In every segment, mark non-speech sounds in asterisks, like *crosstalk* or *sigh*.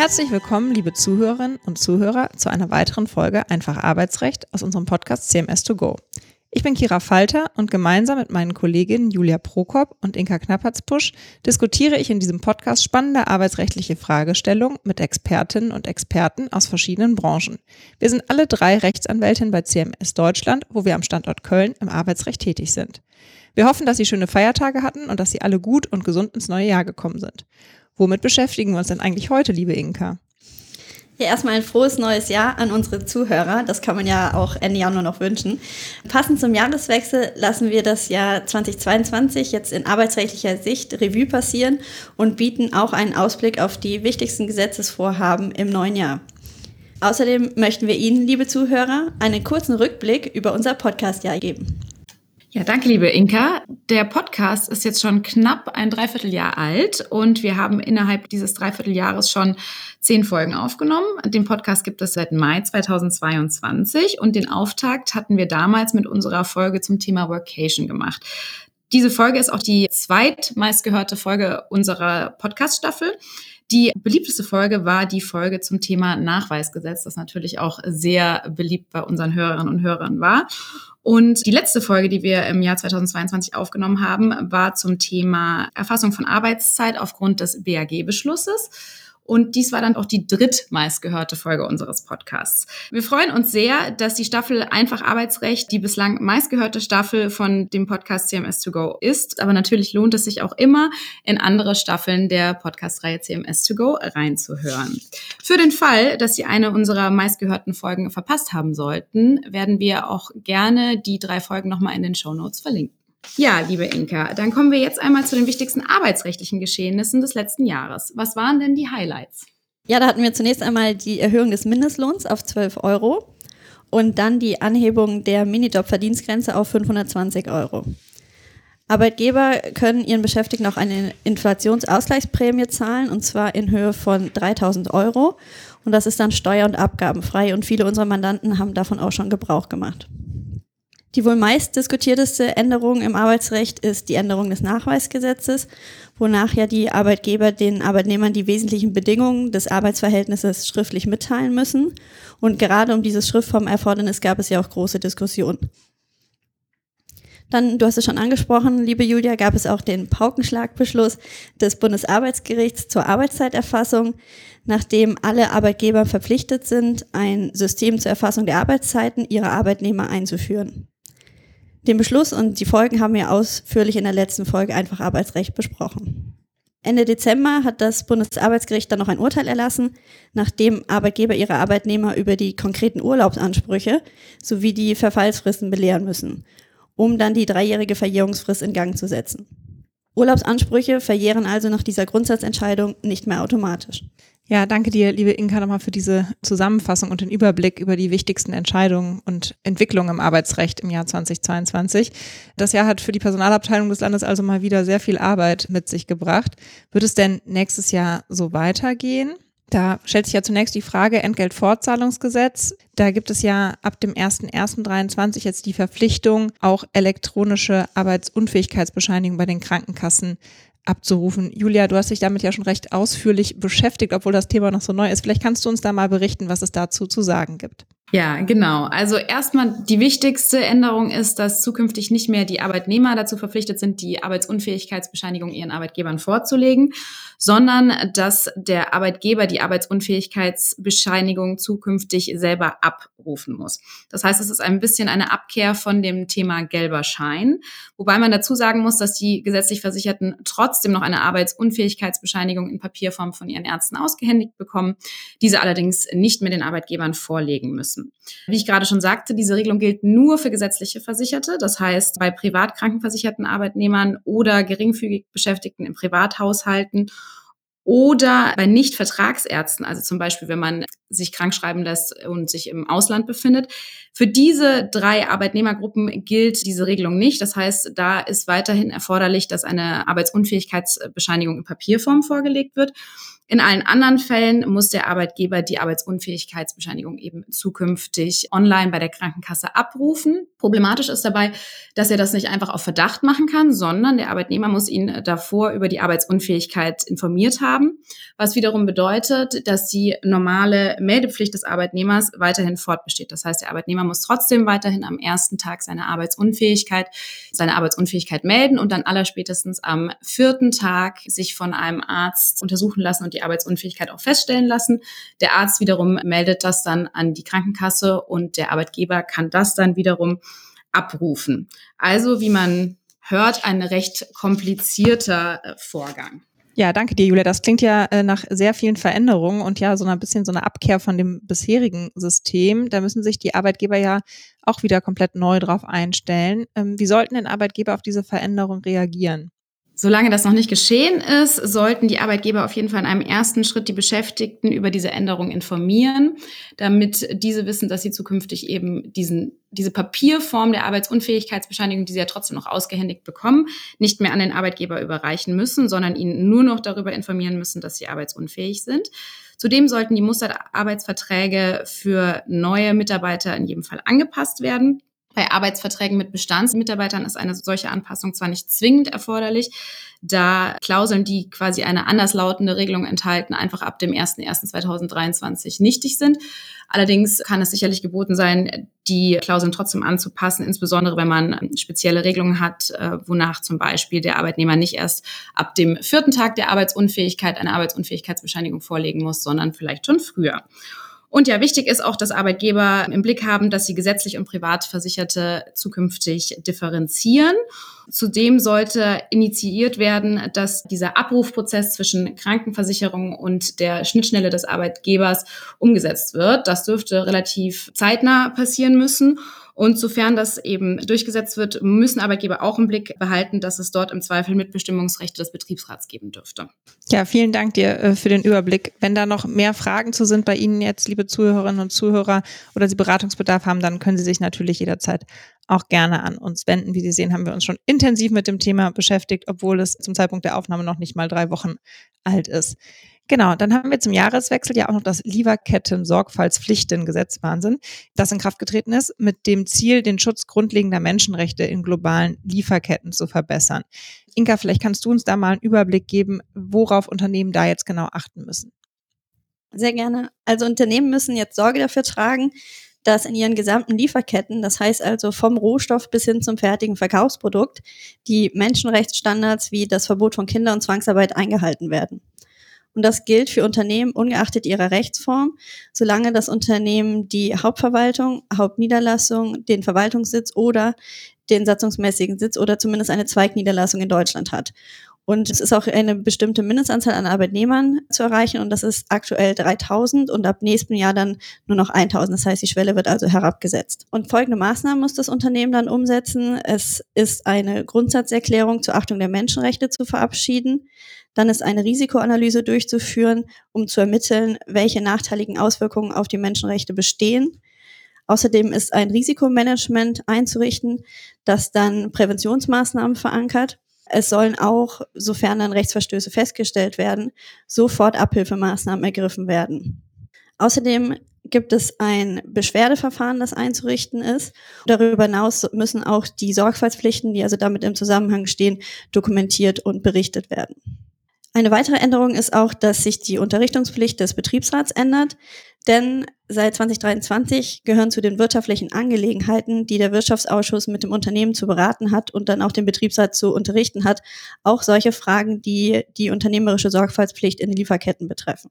Herzlich willkommen, liebe Zuhörerinnen und Zuhörer, zu einer weiteren Folge Einfach Arbeitsrecht aus unserem Podcast CMS2Go. Ich bin Kira Falter und gemeinsam mit meinen Kolleginnen Julia Prokop und Inka Knappertspusch diskutiere ich in diesem Podcast spannende arbeitsrechtliche Fragestellungen mit Expertinnen und Experten aus verschiedenen Branchen. Wir sind alle drei Rechtsanwältinnen bei CMS Deutschland, wo wir am Standort Köln im Arbeitsrecht tätig sind. Wir hoffen, dass Sie schöne Feiertage hatten und dass Sie alle gut und gesund ins neue Jahr gekommen sind. Womit beschäftigen wir uns denn eigentlich heute, liebe Inka? Ja, erstmal ein frohes neues Jahr an unsere Zuhörer. Das kann man ja auch Ende Januar noch wünschen. Passend zum Jahreswechsel lassen wir das Jahr 2022 jetzt in arbeitsrechtlicher Sicht Revue passieren und bieten auch einen Ausblick auf die wichtigsten Gesetzesvorhaben im neuen Jahr. Außerdem möchten wir Ihnen, liebe Zuhörer, einen kurzen Rückblick über unser Podcastjahr geben. Ja, danke, liebe Inka. Der Podcast ist jetzt schon knapp ein Dreivierteljahr alt und wir haben innerhalb dieses Dreivierteljahres schon zehn Folgen aufgenommen. Den Podcast gibt es seit Mai 2022 und den Auftakt hatten wir damals mit unserer Folge zum Thema Workation gemacht. Diese Folge ist auch die zweitmeistgehörte Folge unserer Podcast-Staffel. Die beliebteste Folge war die Folge zum Thema Nachweisgesetz, das natürlich auch sehr beliebt bei unseren Hörerinnen und Hörern war. Und die letzte Folge, die wir im Jahr 2022 aufgenommen haben, war zum Thema Erfassung von Arbeitszeit aufgrund des BAG-Beschlusses. Und dies war dann auch die drittmeistgehörte Folge unseres Podcasts. Wir freuen uns sehr, dass die Staffel Einfach Arbeitsrecht die bislang meistgehörte Staffel von dem Podcast CMS2Go ist. Aber natürlich lohnt es sich auch immer, in andere Staffeln der Podcast-Reihe CMS2Go reinzuhören. Für den Fall, dass Sie eine unserer meistgehörten Folgen verpasst haben sollten, werden wir auch gerne die drei Folgen nochmal in den Show Notes verlinken. Ja, liebe Inka, dann kommen wir jetzt einmal zu den wichtigsten arbeitsrechtlichen Geschehnissen des letzten Jahres. Was waren denn die Highlights? Ja, da hatten wir zunächst einmal die Erhöhung des Mindestlohns auf 12 Euro und dann die Anhebung der Minijob-Verdienstgrenze auf 520 Euro. Arbeitgeber können ihren Beschäftigten auch eine Inflationsausgleichsprämie zahlen und zwar in Höhe von 3000 Euro und das ist dann steuer- und abgabenfrei und viele unserer Mandanten haben davon auch schon Gebrauch gemacht. Die wohl meist diskutierteste Änderung im Arbeitsrecht ist die Änderung des Nachweisgesetzes, wonach ja die Arbeitgeber den Arbeitnehmern die wesentlichen Bedingungen des Arbeitsverhältnisses schriftlich mitteilen müssen. Und gerade um dieses Schriftformerfordernis gab es ja auch große Diskussionen. Dann, du hast es schon angesprochen, liebe Julia, gab es auch den Paukenschlagbeschluss des Bundesarbeitsgerichts zur Arbeitszeiterfassung, nachdem alle Arbeitgeber verpflichtet sind, ein System zur Erfassung der Arbeitszeiten ihrer Arbeitnehmer einzuführen. Den Beschluss und die Folgen haben wir ausführlich in der letzten Folge einfach Arbeitsrecht besprochen. Ende Dezember hat das Bundesarbeitsgericht dann noch ein Urteil erlassen, nachdem Arbeitgeber ihre Arbeitnehmer über die konkreten Urlaubsansprüche sowie die Verfallsfristen belehren müssen, um dann die dreijährige Verjährungsfrist in Gang zu setzen. Urlaubsansprüche verjähren also nach dieser Grundsatzentscheidung nicht mehr automatisch. Ja, danke dir, liebe Inka, nochmal für diese Zusammenfassung und den Überblick über die wichtigsten Entscheidungen und Entwicklungen im Arbeitsrecht im Jahr 2022. Das Jahr hat für die Personalabteilung des Landes also mal wieder sehr viel Arbeit mit sich gebracht. Wird es denn nächstes Jahr so weitergehen? Da stellt sich ja zunächst die Frage Entgeltfortzahlungsgesetz. Da gibt es ja ab dem 01.01.23 jetzt die Verpflichtung, auch elektronische Arbeitsunfähigkeitsbescheinigung bei den Krankenkassen abzurufen. Julia, du hast dich damit ja schon recht ausführlich beschäftigt, obwohl das Thema noch so neu ist. Vielleicht kannst du uns da mal berichten, was es dazu zu sagen gibt. Ja, genau. Also erstmal die wichtigste Änderung ist, dass zukünftig nicht mehr die Arbeitnehmer dazu verpflichtet sind, die Arbeitsunfähigkeitsbescheinigung ihren Arbeitgebern vorzulegen, sondern dass der Arbeitgeber die Arbeitsunfähigkeitsbescheinigung zukünftig selber abrufen muss. Das heißt, es ist ein bisschen eine Abkehr von dem Thema gelber Schein, wobei man dazu sagen muss, dass die gesetzlich Versicherten trotzdem noch eine Arbeitsunfähigkeitsbescheinigung in Papierform von ihren Ärzten ausgehändigt bekommen, diese allerdings nicht mehr den Arbeitgebern vorlegen müssen müssen. Wie ich gerade schon sagte, diese Regelung gilt nur für gesetzliche Versicherte, das heißt bei privat krankenversicherten Arbeitnehmern oder geringfügig Beschäftigten in Privathaushalten oder bei Nicht-Vertragsärzten, also zum Beispiel, wenn man sich krank schreiben lässt und sich im Ausland befindet. Für diese drei Arbeitnehmergruppen gilt diese Regelung nicht. Das heißt, da ist weiterhin erforderlich, dass eine Arbeitsunfähigkeitsbescheinigung in Papierform vorgelegt wird. In allen anderen Fällen muss der Arbeitgeber die Arbeitsunfähigkeitsbescheinigung eben zukünftig online bei der Krankenkasse abrufen. Problematisch ist dabei, dass er das nicht einfach auf Verdacht machen kann, sondern der Arbeitnehmer muss ihn davor über die Arbeitsunfähigkeit informiert haben was wiederum bedeutet, dass die normale Meldepflicht des Arbeitnehmers weiterhin fortbesteht. Das heißt, der Arbeitnehmer muss trotzdem weiterhin am ersten Tag seiner Arbeitsunfähigkeit, seine Arbeitsunfähigkeit melden und dann allerspätestens am vierten Tag sich von einem Arzt untersuchen lassen und die Arbeitsunfähigkeit auch feststellen lassen. Der Arzt wiederum meldet das dann an die Krankenkasse und der Arbeitgeber kann das dann wiederum abrufen. Also, wie man hört, ein recht komplizierter äh, Vorgang. Ja, danke dir, Julia. Das klingt ja äh, nach sehr vielen Veränderungen und ja, so ein bisschen so eine Abkehr von dem bisherigen System. Da müssen sich die Arbeitgeber ja auch wieder komplett neu drauf einstellen. Ähm, wie sollten denn Arbeitgeber auf diese Veränderung reagieren? Solange das noch nicht geschehen ist, sollten die Arbeitgeber auf jeden Fall in einem ersten Schritt die Beschäftigten über diese Änderung informieren, damit diese wissen, dass sie zukünftig eben diesen, diese Papierform der Arbeitsunfähigkeitsbescheinigung, die sie ja trotzdem noch ausgehändigt bekommen, nicht mehr an den Arbeitgeber überreichen müssen, sondern ihnen nur noch darüber informieren müssen, dass sie arbeitsunfähig sind. Zudem sollten die Musterarbeitsverträge für neue Mitarbeiter in jedem Fall angepasst werden. Bei Arbeitsverträgen mit Bestandsmitarbeitern ist eine solche Anpassung zwar nicht zwingend erforderlich, da Klauseln, die quasi eine anderslautende Regelung enthalten, einfach ab dem 01.01.2023 nichtig sind. Allerdings kann es sicherlich geboten sein, die Klauseln trotzdem anzupassen, insbesondere wenn man spezielle Regelungen hat, äh, wonach zum Beispiel der Arbeitnehmer nicht erst ab dem vierten Tag der Arbeitsunfähigkeit eine Arbeitsunfähigkeitsbescheinigung vorlegen muss, sondern vielleicht schon früher. Und ja, wichtig ist auch, dass Arbeitgeber im Blick haben, dass sie gesetzlich und Privatversicherte zukünftig differenzieren. Zudem sollte initiiert werden, dass dieser Abrufprozess zwischen Krankenversicherung und der Schnittstelle des Arbeitgebers umgesetzt wird. Das dürfte relativ zeitnah passieren müssen. Und sofern das eben durchgesetzt wird, müssen Arbeitgeber auch im Blick behalten, dass es dort im Zweifel Mitbestimmungsrechte des Betriebsrats geben dürfte. Ja, vielen Dank dir äh, für den Überblick. Wenn da noch mehr Fragen zu sind bei Ihnen jetzt, liebe Zuhörerinnen und Zuhörer, oder Sie Beratungsbedarf haben, dann können Sie sich natürlich jederzeit auch gerne an uns wenden. Wie Sie sehen, haben wir uns schon intensiv mit dem Thema beschäftigt, obwohl es zum Zeitpunkt der Aufnahme noch nicht mal drei Wochen alt ist. Genau, dann haben wir zum Jahreswechsel ja auch noch das Lieferketten-Sorgfaltspflichtengesetz Wahnsinn, das in Kraft getreten ist, mit dem Ziel, den Schutz grundlegender Menschenrechte in globalen Lieferketten zu verbessern. Inka, vielleicht kannst du uns da mal einen Überblick geben, worauf Unternehmen da jetzt genau achten müssen. Sehr gerne. Also Unternehmen müssen jetzt Sorge dafür tragen, dass in ihren gesamten Lieferketten, das heißt also vom Rohstoff bis hin zum fertigen Verkaufsprodukt, die Menschenrechtsstandards wie das Verbot von Kinder- und Zwangsarbeit eingehalten werden. Und das gilt für Unternehmen ungeachtet ihrer Rechtsform, solange das Unternehmen die Hauptverwaltung, Hauptniederlassung, den Verwaltungssitz oder den satzungsmäßigen Sitz oder zumindest eine Zweigniederlassung in Deutschland hat. Und es ist auch eine bestimmte Mindestanzahl an Arbeitnehmern zu erreichen und das ist aktuell 3000 und ab nächstem Jahr dann nur noch 1000. Das heißt, die Schwelle wird also herabgesetzt. Und folgende Maßnahmen muss das Unternehmen dann umsetzen. Es ist eine Grundsatzerklärung zur Achtung der Menschenrechte zu verabschieden. Dann ist eine Risikoanalyse durchzuführen, um zu ermitteln, welche nachteiligen Auswirkungen auf die Menschenrechte bestehen. Außerdem ist ein Risikomanagement einzurichten, das dann Präventionsmaßnahmen verankert. Es sollen auch, sofern dann Rechtsverstöße festgestellt werden, sofort Abhilfemaßnahmen ergriffen werden. Außerdem gibt es ein Beschwerdeverfahren, das einzurichten ist. Darüber hinaus müssen auch die Sorgfaltspflichten, die also damit im Zusammenhang stehen, dokumentiert und berichtet werden. Eine weitere Änderung ist auch, dass sich die Unterrichtungspflicht des Betriebsrats ändert, denn seit 2023 gehören zu den wirtschaftlichen Angelegenheiten, die der Wirtschaftsausschuss mit dem Unternehmen zu beraten hat und dann auch den Betriebsrat zu unterrichten hat, auch solche Fragen, die die unternehmerische Sorgfaltspflicht in den Lieferketten betreffen.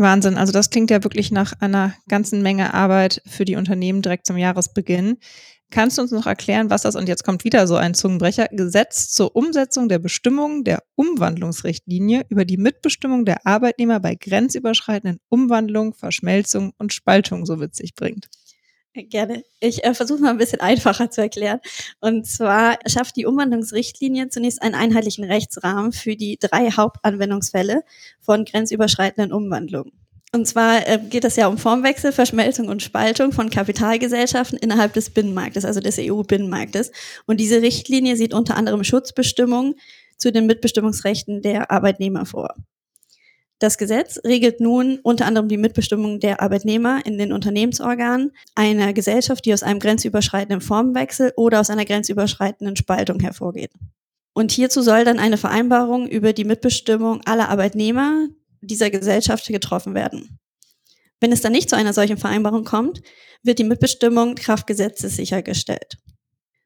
Wahnsinn. Also das klingt ja wirklich nach einer ganzen Menge Arbeit für die Unternehmen direkt zum Jahresbeginn. Kannst du uns noch erklären, was das, und jetzt kommt wieder so ein Zungenbrecher, Gesetz zur Umsetzung der Bestimmungen der Umwandlungsrichtlinie über die Mitbestimmung der Arbeitnehmer bei grenzüberschreitenden Umwandlung, Verschmelzung und Spaltung so witzig bringt? Gerne. Ich äh, versuche mal ein bisschen einfacher zu erklären. Und zwar schafft die Umwandlungsrichtlinie zunächst einen einheitlichen Rechtsrahmen für die drei Hauptanwendungsfälle von grenzüberschreitenden Umwandlungen. Und zwar äh, geht es ja um Formwechsel, Verschmelzung und Spaltung von Kapitalgesellschaften innerhalb des Binnenmarktes, also des EU-Binnenmarktes. Und diese Richtlinie sieht unter anderem Schutzbestimmungen zu den Mitbestimmungsrechten der Arbeitnehmer vor. Das Gesetz regelt nun unter anderem die Mitbestimmung der Arbeitnehmer in den Unternehmensorganen einer Gesellschaft, die aus einem grenzüberschreitenden Formwechsel oder aus einer grenzüberschreitenden Spaltung hervorgeht. Und hierzu soll dann eine Vereinbarung über die Mitbestimmung aller Arbeitnehmer dieser Gesellschaft getroffen werden. Wenn es dann nicht zu einer solchen Vereinbarung kommt, wird die Mitbestimmung Kraft Gesetzes sichergestellt.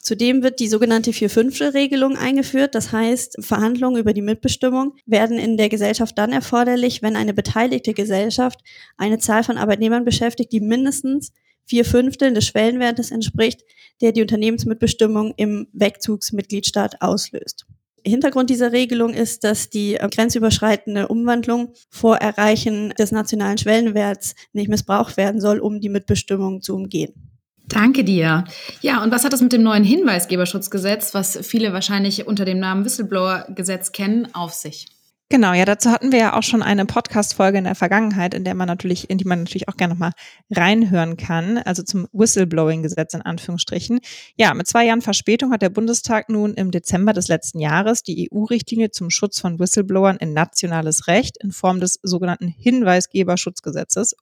Zudem wird die sogenannte Vier-Fünftel-Regelung eingeführt. Das heißt, Verhandlungen über die Mitbestimmung werden in der Gesellschaft dann erforderlich, wenn eine beteiligte Gesellschaft eine Zahl von Arbeitnehmern beschäftigt, die mindestens vier Fünftel des Schwellenwertes entspricht, der die Unternehmensmitbestimmung im Wegzugsmitgliedstaat auslöst. Hintergrund dieser Regelung ist, dass die äh, grenzüberschreitende Umwandlung vor Erreichen des nationalen Schwellenwerts nicht missbraucht werden soll, um die Mitbestimmung zu umgehen. Danke dir. Ja, und was hat das mit dem neuen Hinweisgeberschutzgesetz, was viele wahrscheinlich unter dem Namen Whistleblower-Gesetz kennen, auf sich? Genau, ja, dazu hatten wir ja auch schon eine Podcast-Folge in der Vergangenheit, in der man natürlich, in die man natürlich auch gerne nochmal reinhören kann, also zum Whistleblowing-Gesetz in Anführungsstrichen. Ja, mit zwei Jahren Verspätung hat der Bundestag nun im Dezember des letzten Jahres die EU-Richtlinie zum Schutz von Whistleblowern in nationales Recht in Form des sogenannten Hinweisgeberschutzgesetzes,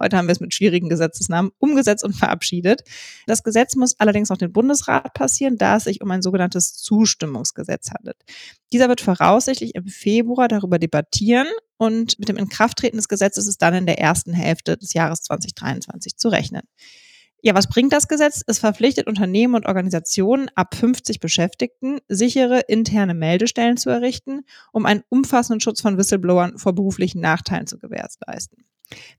heute haben wir es mit schwierigen Gesetzesnamen, umgesetzt und verabschiedet. Das Gesetz muss allerdings noch den Bundesrat passieren, da es sich um ein sogenanntes Zustimmungsgesetz handelt. Dieser wird voraussichtlich im Februar darüber debattieren und mit dem Inkrafttreten des Gesetzes ist dann in der ersten Hälfte des Jahres 2023 zu rechnen. Ja, was bringt das Gesetz? Es verpflichtet Unternehmen und Organisationen ab 50 Beschäftigten, sichere interne Meldestellen zu errichten, um einen umfassenden Schutz von Whistleblowern vor beruflichen Nachteilen zu gewährleisten.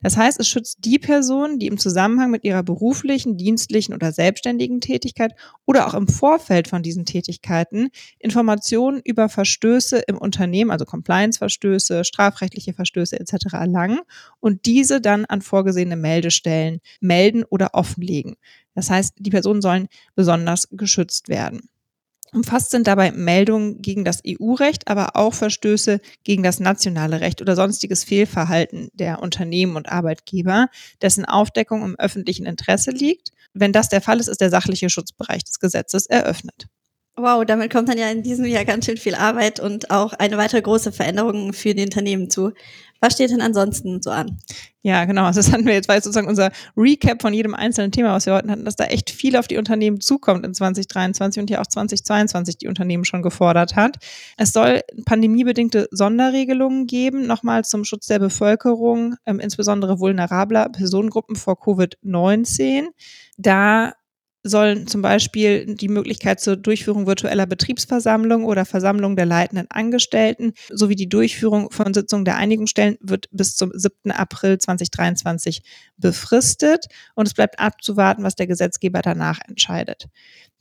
Das heißt, es schützt die Personen, die im Zusammenhang mit ihrer beruflichen, dienstlichen oder selbstständigen Tätigkeit oder auch im Vorfeld von diesen Tätigkeiten Informationen über Verstöße im Unternehmen, also Compliance-Verstöße, strafrechtliche Verstöße etc. erlangen und diese dann an vorgesehene Meldestellen melden oder offenlegen. Das heißt, die Personen sollen besonders geschützt werden. Umfasst sind dabei Meldungen gegen das EU-Recht, aber auch Verstöße gegen das nationale Recht oder sonstiges Fehlverhalten der Unternehmen und Arbeitgeber, dessen Aufdeckung im öffentlichen Interesse liegt. Wenn das der Fall ist, ist der sachliche Schutzbereich des Gesetzes eröffnet. Wow, damit kommt dann ja in diesem Jahr ganz schön viel Arbeit und auch eine weitere große Veränderung für die Unternehmen zu. Was steht denn ansonsten so an? Ja, genau. Also das hatten wir jetzt, weil sozusagen unser Recap von jedem einzelnen Thema, was wir heute hatten, dass da echt viel auf die Unternehmen zukommt in 2023 und ja auch 2022 die Unternehmen schon gefordert hat. Es soll pandemiebedingte Sonderregelungen geben, nochmal zum Schutz der Bevölkerung, ähm, insbesondere vulnerabler Personengruppen vor Covid-19. Da sollen zum Beispiel die Möglichkeit zur Durchführung virtueller Betriebsversammlungen oder Versammlungen der leitenden Angestellten sowie die Durchführung von Sitzungen der Einigungsstellen wird bis zum 7. April 2023 befristet und es bleibt abzuwarten, was der Gesetzgeber danach entscheidet.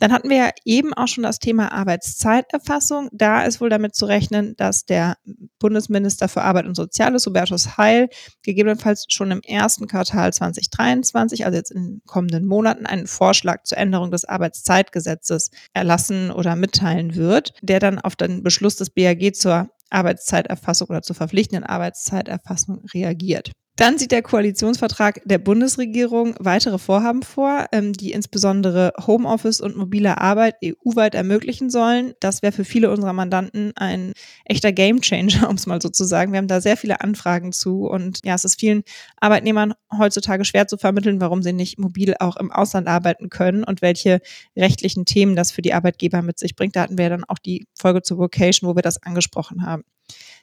Dann hatten wir ja eben auch schon das Thema Arbeitszeiterfassung. Da ist wohl damit zu rechnen, dass der Bundesminister für Arbeit und Soziales, Hubertus Heil, gegebenenfalls schon im ersten Quartal 2023, also jetzt in den kommenden Monaten, einen Vorschlag zur Änderung des Arbeitszeitgesetzes erlassen oder mitteilen wird, der dann auf den Beschluss des BAG zur Arbeitszeiterfassung oder zur verpflichtenden Arbeitszeiterfassung reagiert. Dann sieht der Koalitionsvertrag der Bundesregierung weitere Vorhaben vor, ähm, die insbesondere Homeoffice und mobile Arbeit EU-weit ermöglichen sollen. Das wäre für viele unserer Mandanten ein echter Gamechanger, *laughs* um es mal so zu sagen. Wir haben da sehr viele Anfragen zu und ja, es ist vielen Arbeitnehmern heutzutage schwer zu vermitteln, warum sie nicht mobil auch im Ausland arbeiten können und welche rechtlichen Themen das für die Arbeitgeber mit sich bringt. Da hatten wir dann auch die Folge zur Vocation, wo wir das angesprochen haben.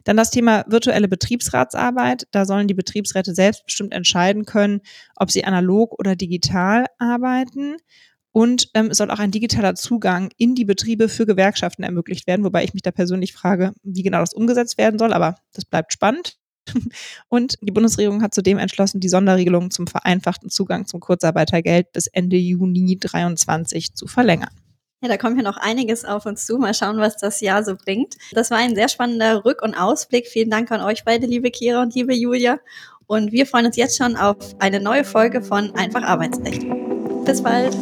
Dann das Thema virtuelle Betriebsratsarbeit. Da sollen die Betriebsräte selbstbestimmt entscheiden können, ob sie analog oder digital arbeiten. Und ähm, es soll auch ein digitaler Zugang in die Betriebe für Gewerkschaften ermöglicht werden, wobei ich mich da persönlich frage, wie genau das umgesetzt werden soll, aber das bleibt spannend. *laughs* Und die Bundesregierung hat zudem entschlossen, die Sonderregelung zum vereinfachten Zugang zum Kurzarbeitergeld bis Ende Juni 2023 zu verlängern. Ja, da kommt ja noch einiges auf uns zu. Mal schauen, was das Jahr so bringt. Das war ein sehr spannender Rück- und Ausblick. Vielen Dank an euch beide, liebe Kira und liebe Julia. Und wir freuen uns jetzt schon auf eine neue Folge von Einfach Arbeitsrecht. Bis bald.